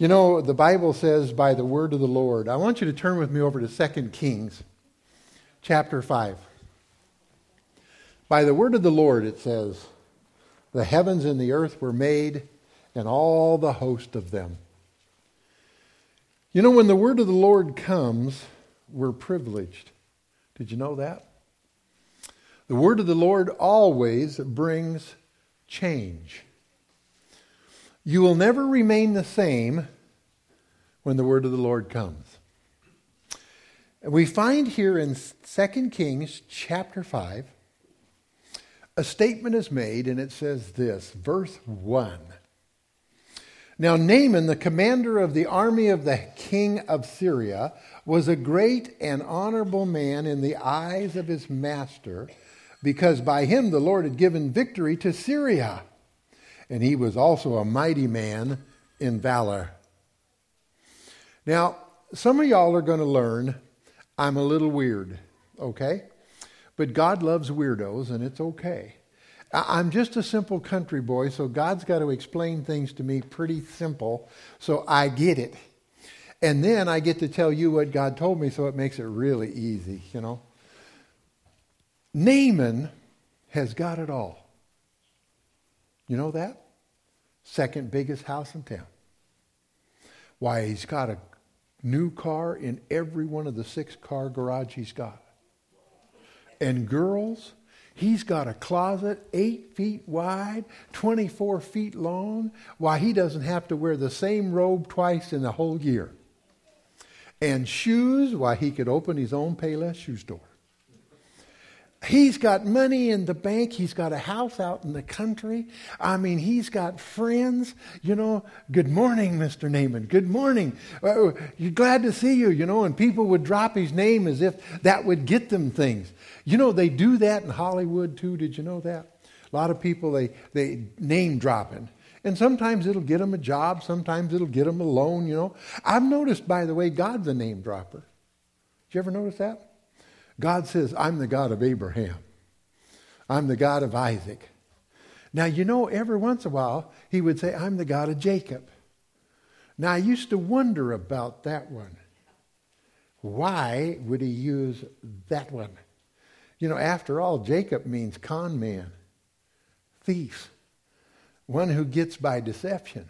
You know, the Bible says, by the word of the Lord. I want you to turn with me over to 2 Kings chapter 5. By the word of the Lord, it says, the heavens and the earth were made, and all the host of them. You know, when the word of the Lord comes, we're privileged. Did you know that? The word of the Lord always brings change. You will never remain the same when the word of the Lord comes. We find here in 2 Kings chapter 5, a statement is made, and it says this, verse 1. Now, Naaman, the commander of the army of the king of Syria, was a great and honorable man in the eyes of his master, because by him the Lord had given victory to Syria. And he was also a mighty man in valor. Now, some of y'all are going to learn I'm a little weird, okay? But God loves weirdos, and it's okay. I'm just a simple country boy, so God's got to explain things to me pretty simple so I get it. And then I get to tell you what God told me, so it makes it really easy, you know. Naaman has got it all. You know that? Second biggest house in town. Why, he's got a new car in every one of the six car garage he's got. And girls, He's got a closet eight feet wide, 24 feet long. Why, he doesn't have to wear the same robe twice in the whole year. And shoes, why, he could open his own Payless shoe store. He's got money in the bank. He's got a house out in the country. I mean, he's got friends. You know, good morning, Mr. Naaman. Good morning. Uh, you're glad to see you, you know, and people would drop his name as if that would get them things. You know, they do that in Hollywood too. Did you know that? A lot of people, they, they name dropping. And sometimes it'll get them a job. Sometimes it'll get them a loan, you know. I've noticed, by the way, God's a name dropper. Did you ever notice that? God says, I'm the God of Abraham. I'm the God of Isaac. Now, you know, every once in a while, he would say, I'm the God of Jacob. Now, I used to wonder about that one. Why would he use that one? You know, after all, Jacob means con man, thief, one who gets by deception.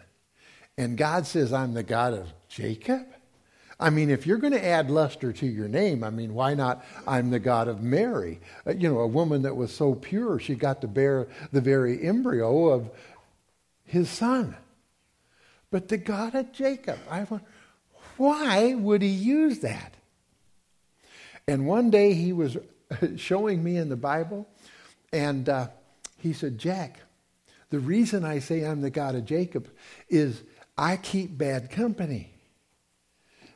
And God says, I'm the God of Jacob? I mean, if you're going to add luster to your name, I mean, why not? I'm the God of Mary. Uh, you know, a woman that was so pure, she got to bear the very embryo of his son. But the God of Jacob, I wonder, why would he use that? And one day he was showing me in the Bible, and uh, he said, Jack, the reason I say I'm the God of Jacob is I keep bad company.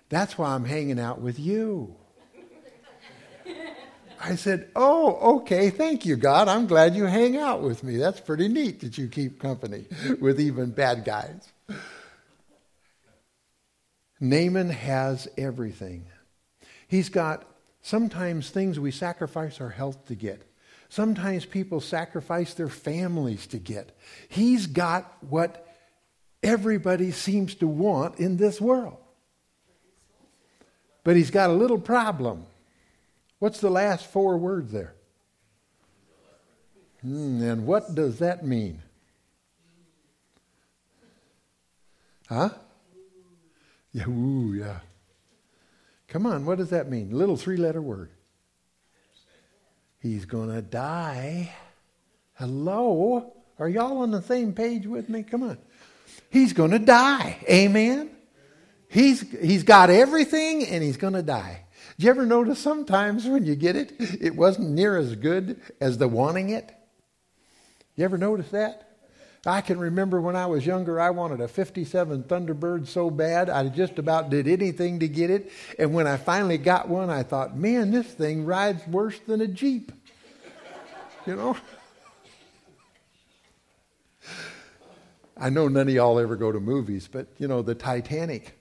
That's why I'm hanging out with you. I said, Oh, okay, thank you, God. I'm glad you hang out with me. That's pretty neat that you keep company with even bad guys. Naaman has everything. He's got sometimes things we sacrifice our health to get. Sometimes people sacrifice their families to get. He's got what everybody seems to want in this world. But he's got a little problem. What's the last four words there? Hmm, and what does that mean? Huh? Yeah, ooh, yeah. Come on, what does that mean? Little three letter word. He's going to die. Hello? Are y'all on the same page with me? Come on. He's going to die. Amen? He's, he's got everything and he's going to die. Do you ever notice sometimes when you get it, it wasn't near as good as the wanting it? You ever notice that? I can remember when I was younger, I wanted a 57 Thunderbird so bad, I just about did anything to get it. And when I finally got one, I thought, man, this thing rides worse than a Jeep. You know? I know none of y'all ever go to movies, but, you know, the Titanic.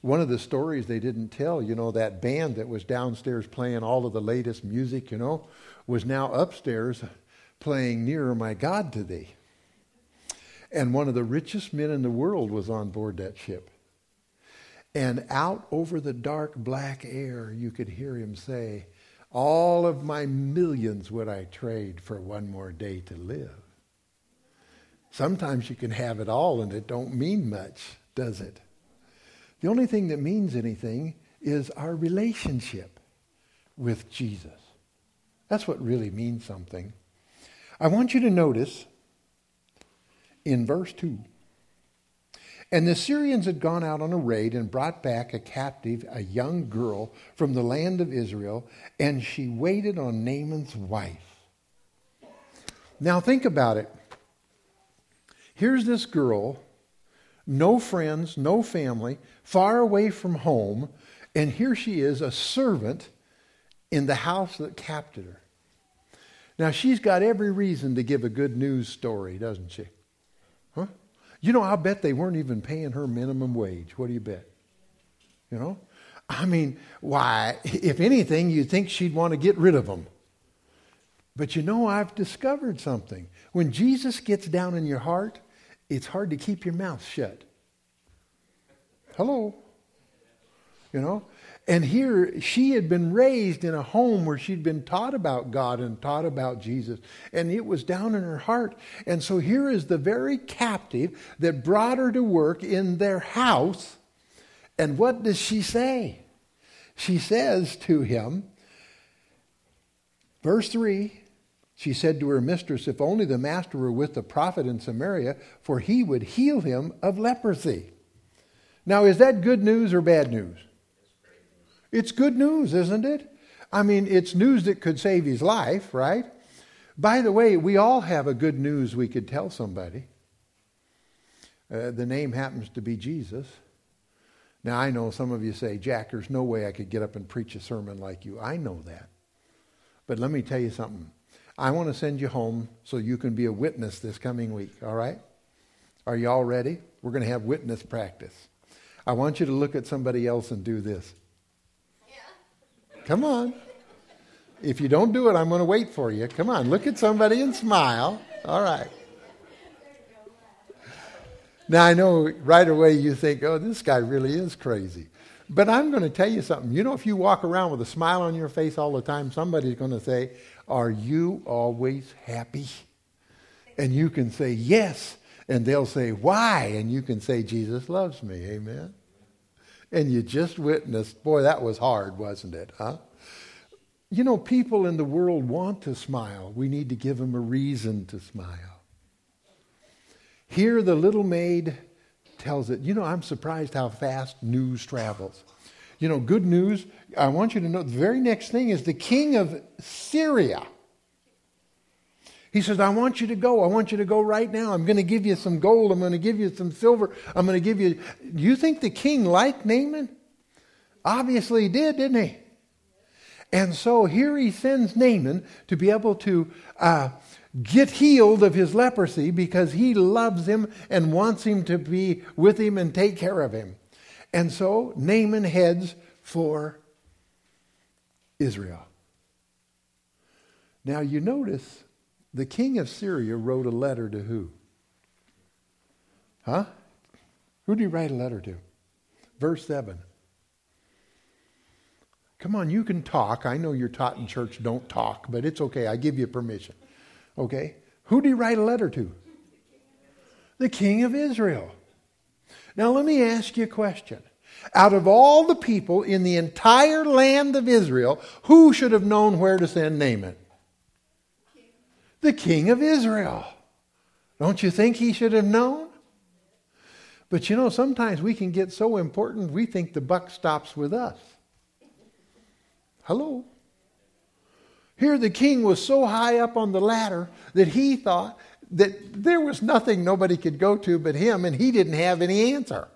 One of the stories they didn't tell, you know, that band that was downstairs playing all of the latest music, you know, was now upstairs playing Nearer My God to Thee. And one of the richest men in the world was on board that ship. And out over the dark black air, you could hear him say, All of my millions would I trade for one more day to live. Sometimes you can have it all and it don't mean much, does it? The only thing that means anything is our relationship with Jesus. That's what really means something. I want you to notice in verse 2 and the Syrians had gone out on a raid and brought back a captive, a young girl from the land of Israel, and she waited on Naaman's wife. Now think about it. Here's this girl, no friends, no family, far away from home, and here she is, a servant in the house that captured her. Now she's got every reason to give a good news story, doesn't she? Huh? You know, I'll bet they weren't even paying her minimum wage. What do you bet? You know? I mean, why, if anything, you'd think she'd want to get rid of them. But you know, I've discovered something. When Jesus gets down in your heart, it's hard to keep your mouth shut. Hello? You know? And here, she had been raised in a home where she'd been taught about God and taught about Jesus. And it was down in her heart. And so here is the very captive that brought her to work in their house. And what does she say? She says to him, verse 3 she said to her mistress, If only the master were with the prophet in Samaria, for he would heal him of leprosy. Now, is that good news or bad news? It's good news, isn't it? I mean, it's news that could save his life, right? By the way, we all have a good news we could tell somebody. Uh, the name happens to be Jesus. Now, I know some of you say, Jack, there's no way I could get up and preach a sermon like you. I know that. But let me tell you something. I want to send you home so you can be a witness this coming week, all right? Are you all ready? We're going to have witness practice. I want you to look at somebody else and do this. Yeah. Come on. If you don't do it, I'm going to wait for you. Come on, look at somebody and smile. All right. Now, I know right away you think, oh, this guy really is crazy. But I'm going to tell you something. You know, if you walk around with a smile on your face all the time, somebody's going to say, Are you always happy? And you can say, Yes. And they'll say, Why? And you can say, Jesus loves me. Amen and you just witnessed, boy, that was hard, wasn't it, huh? You know, people in the world want to smile. We need to give them a reason to smile. Here, the little maid tells it. You know, I'm surprised how fast news travels. You know, good news, I want you to know the very next thing is the king of Syria he says, I want you to go. I want you to go right now. I'm going to give you some gold. I'm going to give you some silver. I'm going to give you. You think the king liked Naaman? Obviously he did, didn't he? And so here he sends Naaman to be able to uh, get healed of his leprosy because he loves him and wants him to be with him and take care of him. And so Naaman heads for Israel. Now you notice the king of Syria wrote a letter to who? Huh? Who did he write a letter to? Verse 7. Come on, you can talk. I know you're taught in church, don't talk, but it's okay. I give you permission. Okay? Who did he write a letter to? The king of Israel. Now, let me ask you a question. Out of all the people in the entire land of Israel, who should have known where to send Naaman? the king of Israel. Don't you think he should have known? But you know, sometimes we can get so important we think the buck stops with us. Hello? Here, the king was so high up on the ladder that he thought that there was nothing nobody could go to but him, and he didn't have any answer.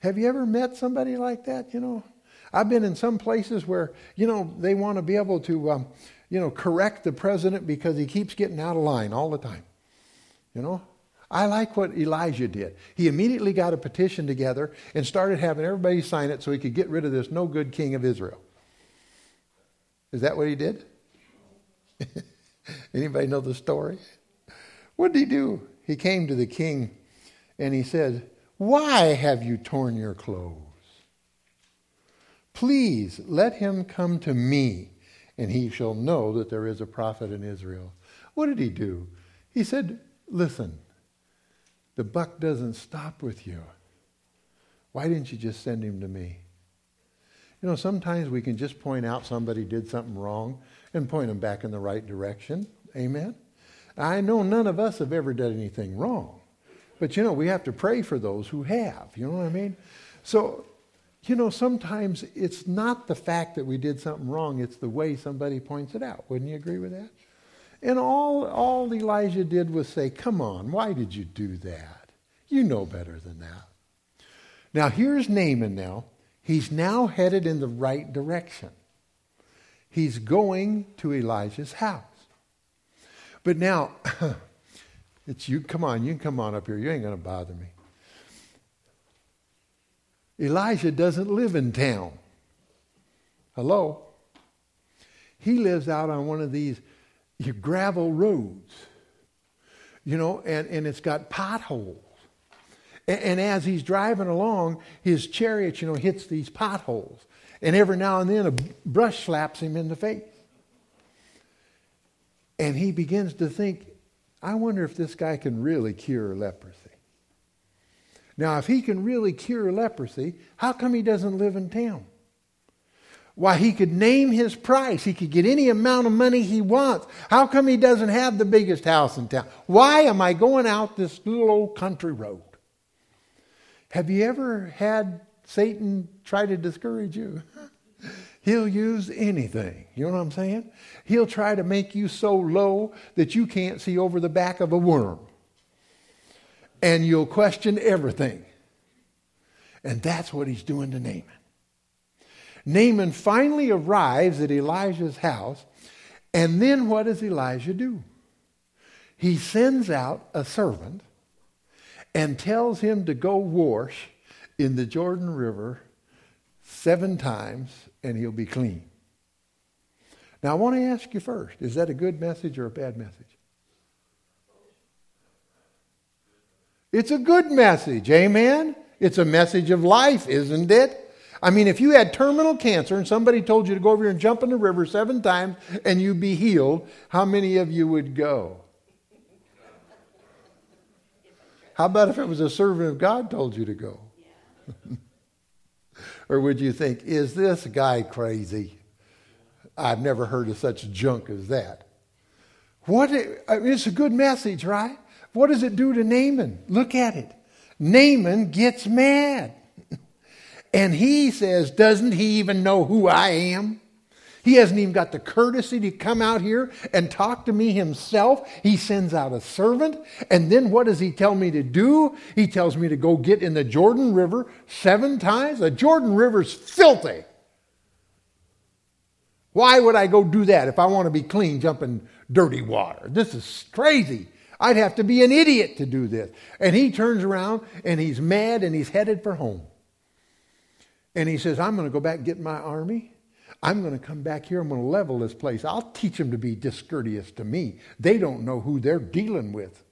Have you ever met somebody like that? You know, I've been in some places where, you know, they want to be able to, um, you know, correct the president because he keeps getting out of line all the time. You know? I like what Elijah did. He immediately got a petition together and started having everybody sign it so he could get rid of this no good king of Israel. Is that what he did? Anybody know the story? What did he do? He came to the king and he said, Why have you torn your clothes? Please let him come to me, and he shall know that there is a prophet in Israel. What did he do? He said, Listen, the buck doesn't stop with you. Why didn't you just send him to me? You know, sometimes we can just point out somebody did something wrong and point them back in the right direction. Amen? I know none of us have ever done anything wrong. But, you know, we have to pray for those who have. You know what I mean? So, you know, sometimes it's not the fact that we did something wrong, it's the way somebody points it out. Wouldn't you agree with that? And all, all Elijah did was say, Come on, why did you do that? You know better than that. Now, here's Naaman now. He's now headed in the right direction. He's going to Elijah's house. But now, it's you. Come on, you can come on up here. You ain't going to bother me. Elijah doesn't live in town. Hello? He lives out on one of these gravel roads, you know, and, and it's got potholes. And, as he's driving along, his chariot, you know, hits these potholes. And every now and then a brush slaps him in the face. And he begins to think, I wonder if this guy can really cure leprosy. Now, if he can really cure leprosy, how come he doesn't live in town? Why, he could name his price. He could get any amount of money he wants. How come he doesn't have the biggest house in town? Why am I going out this little old country road? Have you ever had Satan try to discourage you? He'll use anything. You know what I'm saying? He'll try to make you so low that you can't see over the back of a worm. And you'll question everything. And that's what he's doing to Naaman. Naaman finally arrives at Elijah's house, and then what does Elijah do? He sends out a servant and tells him to go wash in the Jordan River seven times and he'll be clean. Now, I want to ask you first is that a good message or a bad message? It's a good message, amen? It's a message of life, isn't it? I mean, if you had terminal cancer and somebody told you to go over here and jump in the river seven times and you'd be healed, how many of you would go? How about if it was a servant of God told you to go? or would you think, is this guy crazy? I've never heard of such junk as that. What? I mean, it's a good message, right? What does it do to Naaman? Look at it. Naaman gets mad. And he says, Doesn't he even know who I am? He hasn't even got the courtesy to come out here and talk to me himself. He sends out a servant. And then what does he tell me to do? He tells me to go get in the Jordan River seven times. The Jordan River's filthy. Why would I go do that if I want to be clean, jumping dirty water? This is crazy. I'd have to be an idiot to do this. And he turns around and he's mad and he's headed for home. And he says, I'm going to go back and get my army. I'm going to come back here. I'm going to level this place. I'll teach them to be discourteous to me. They don't know who they're dealing with.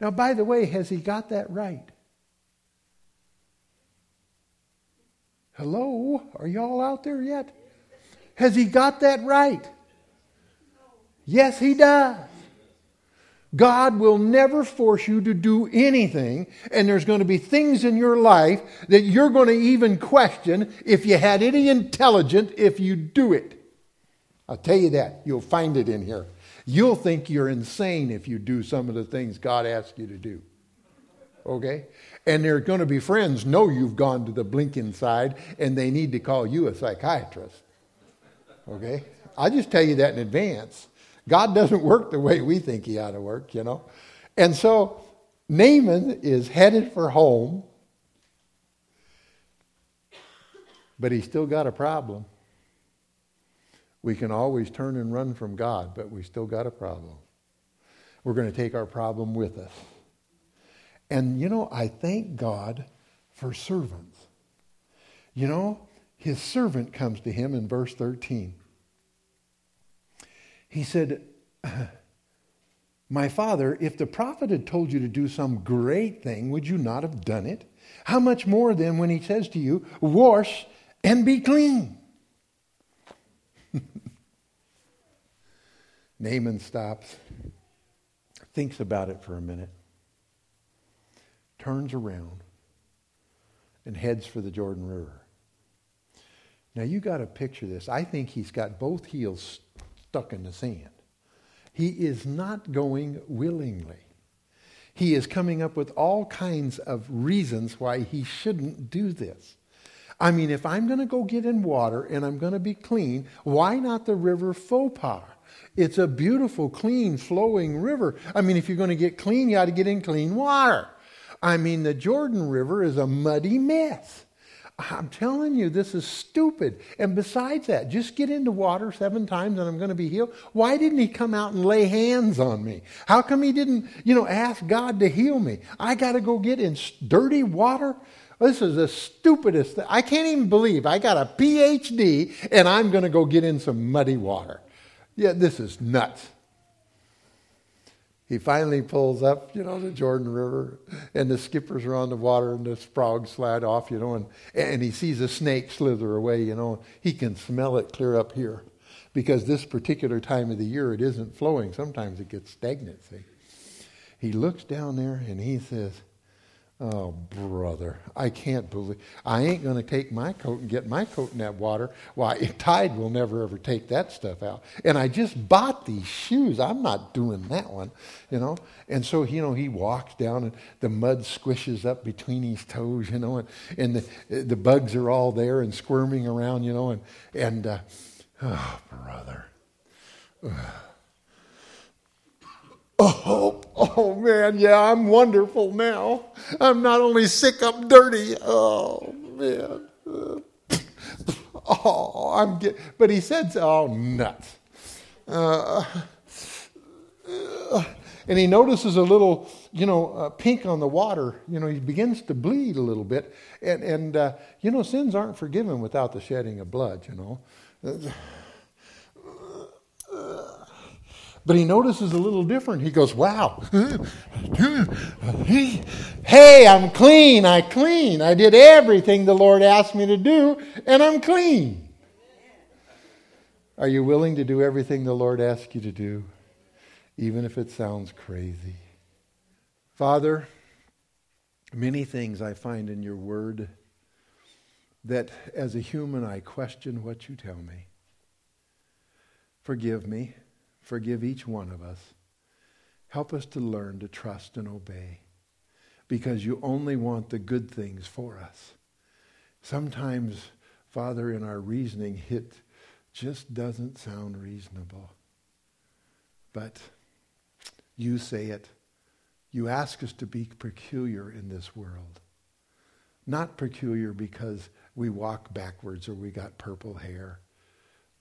Now, by the way, has he got that right? Hello? Are y'all out there yet? Has he got that right? Yes, he does. God will never force you to do anything, and there's going to be things in your life that you're going to even question if you had any intelligence if you do it. I'll tell you that. You'll find it in here. You'll think you're insane if you do some of the things God asks you to do. Okay? And there are going to be friends know you've gone to the blinking side and they need to call you a psychiatrist. Okay? I'll just tell you that in advance. God doesn't work the way we think he ought to work, you know. And so Naaman is headed for home, but he's still got a problem. We can always turn and run from God, but we still got a problem. We're going to take our problem with us. And, you know, I thank God for servants. You know, his servant comes to him in verse 13. He said, My father, if the prophet had told you to do some great thing, would you not have done it? How much more then when he says to you, Wash and be clean? Naaman stops, thinks about it for a minute, turns around, and heads for the Jordan River. Now you got to picture this. I think he's got both heels stuck in the sand. He is not going willingly. He is coming up with all kinds of reasons why he shouldn't do this. I mean, if I'm going to go get in water and I'm going to be clean, why not the river Pharpar? It's a beautiful, clean, flowing river. I mean, if you're going to get clean, you got to get in clean water. I mean, the Jordan River is a muddy mess. I'm telling you, this is stupid. And besides that, just get into water seven times and I'm going to be healed. Why didn't he come out and lay hands on me? How come he didn't, you know, ask God to heal me? I got to go get in dirty water? This is the stupidest thing. I can't even believe I got a PhD and I'm going to go get in some muddy water. Yeah, this is nuts he finally pulls up, you know, the Jordan River, and the skippers are on the water, and the frogs slide off, you know, and, and he sees a snake slither away, you know. He can smell it clear up here because this particular time of the year it isn't flowing. Sometimes it gets stagnant, see. He looks down there and he says, Oh, brother, I can't believe I ain't going to take my coat and get my coat in that water. Why, Tide will never ever take that stuff out. And I just bought these shoes. I'm not doing that one, you know. And so, you know, he walks down and the mud squishes up between his toes, you know, and, and the, the bugs are all there and squirming around, you know, and, and uh, oh, brother. Oh, oh man, yeah, I'm wonderful now. I'm not only sick, I'm dirty. Oh man. oh, I'm get, but he said, oh, nuts. Uh, and he notices a little, you know, uh, pink on the water. You know, he begins to bleed a little bit. And, and uh, you know, sins aren't forgiven without the shedding of blood, you know. But he notices a little different. He goes, Wow. hey, I'm clean. I clean. I did everything the Lord asked me to do, and I'm clean. Are you willing to do everything the Lord asks you to do, even if it sounds crazy? Father, many things I find in your word that as a human I question what you tell me. Forgive me. Forgive each one of us. Help us to learn to trust and obey because you only want the good things for us. Sometimes, Father, in our reasoning, it just doesn't sound reasonable. But you say it. You ask us to be peculiar in this world. Not peculiar because we walk backwards or we got purple hair,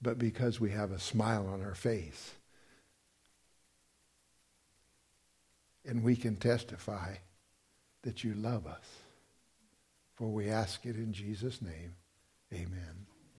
but because we have a smile on our face And we can testify that you love us. For we ask it in Jesus' name. Amen.